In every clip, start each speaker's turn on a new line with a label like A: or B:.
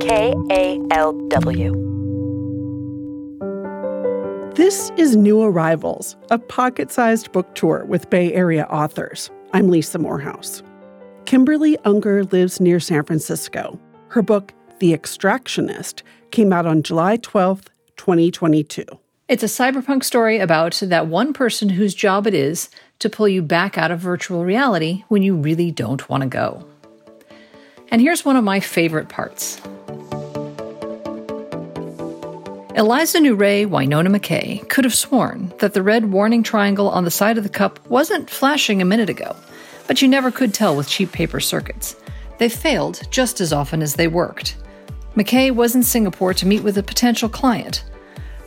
A: KALW.
B: This is New Arrivals, a pocket sized book tour with Bay Area authors. I'm Lisa Morehouse. Kimberly Unger lives near San Francisco. Her book, The Extractionist, came out on July 12th, 2022.
C: It's a cyberpunk story about that one person whose job it is to pull you back out of virtual reality when you really don't want to go. And here's one of my favorite parts. Eliza Newray Winona McKay could have sworn that the red warning triangle on the side of the cup wasn't flashing a minute ago, but you never could tell with cheap paper circuits. They failed just as often as they worked. McKay was in Singapore to meet with a potential client.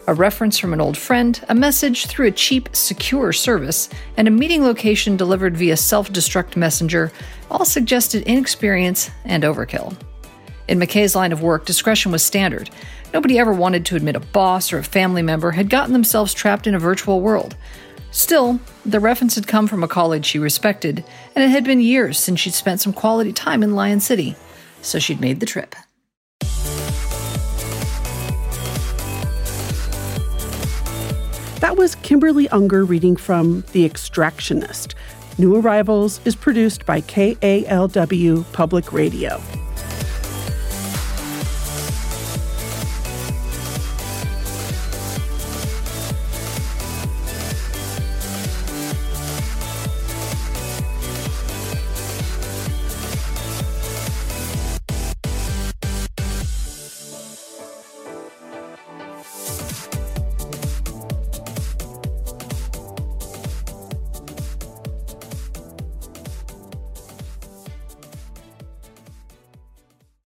C: A reference from an old friend, a message through a cheap, secure service, and a meeting location delivered via self destruct messenger all suggested inexperience and overkill. In McKay's line of work, discretion was standard. Nobody ever wanted to admit a boss or a family member had gotten themselves trapped in a virtual world. Still, the reference had come from a college she respected, and it had been years since she'd spent some quality time in Lion City, so she'd made the trip.
B: That was Kimberly Unger reading from The Extractionist. New Arrivals is produced by KALW Public Radio.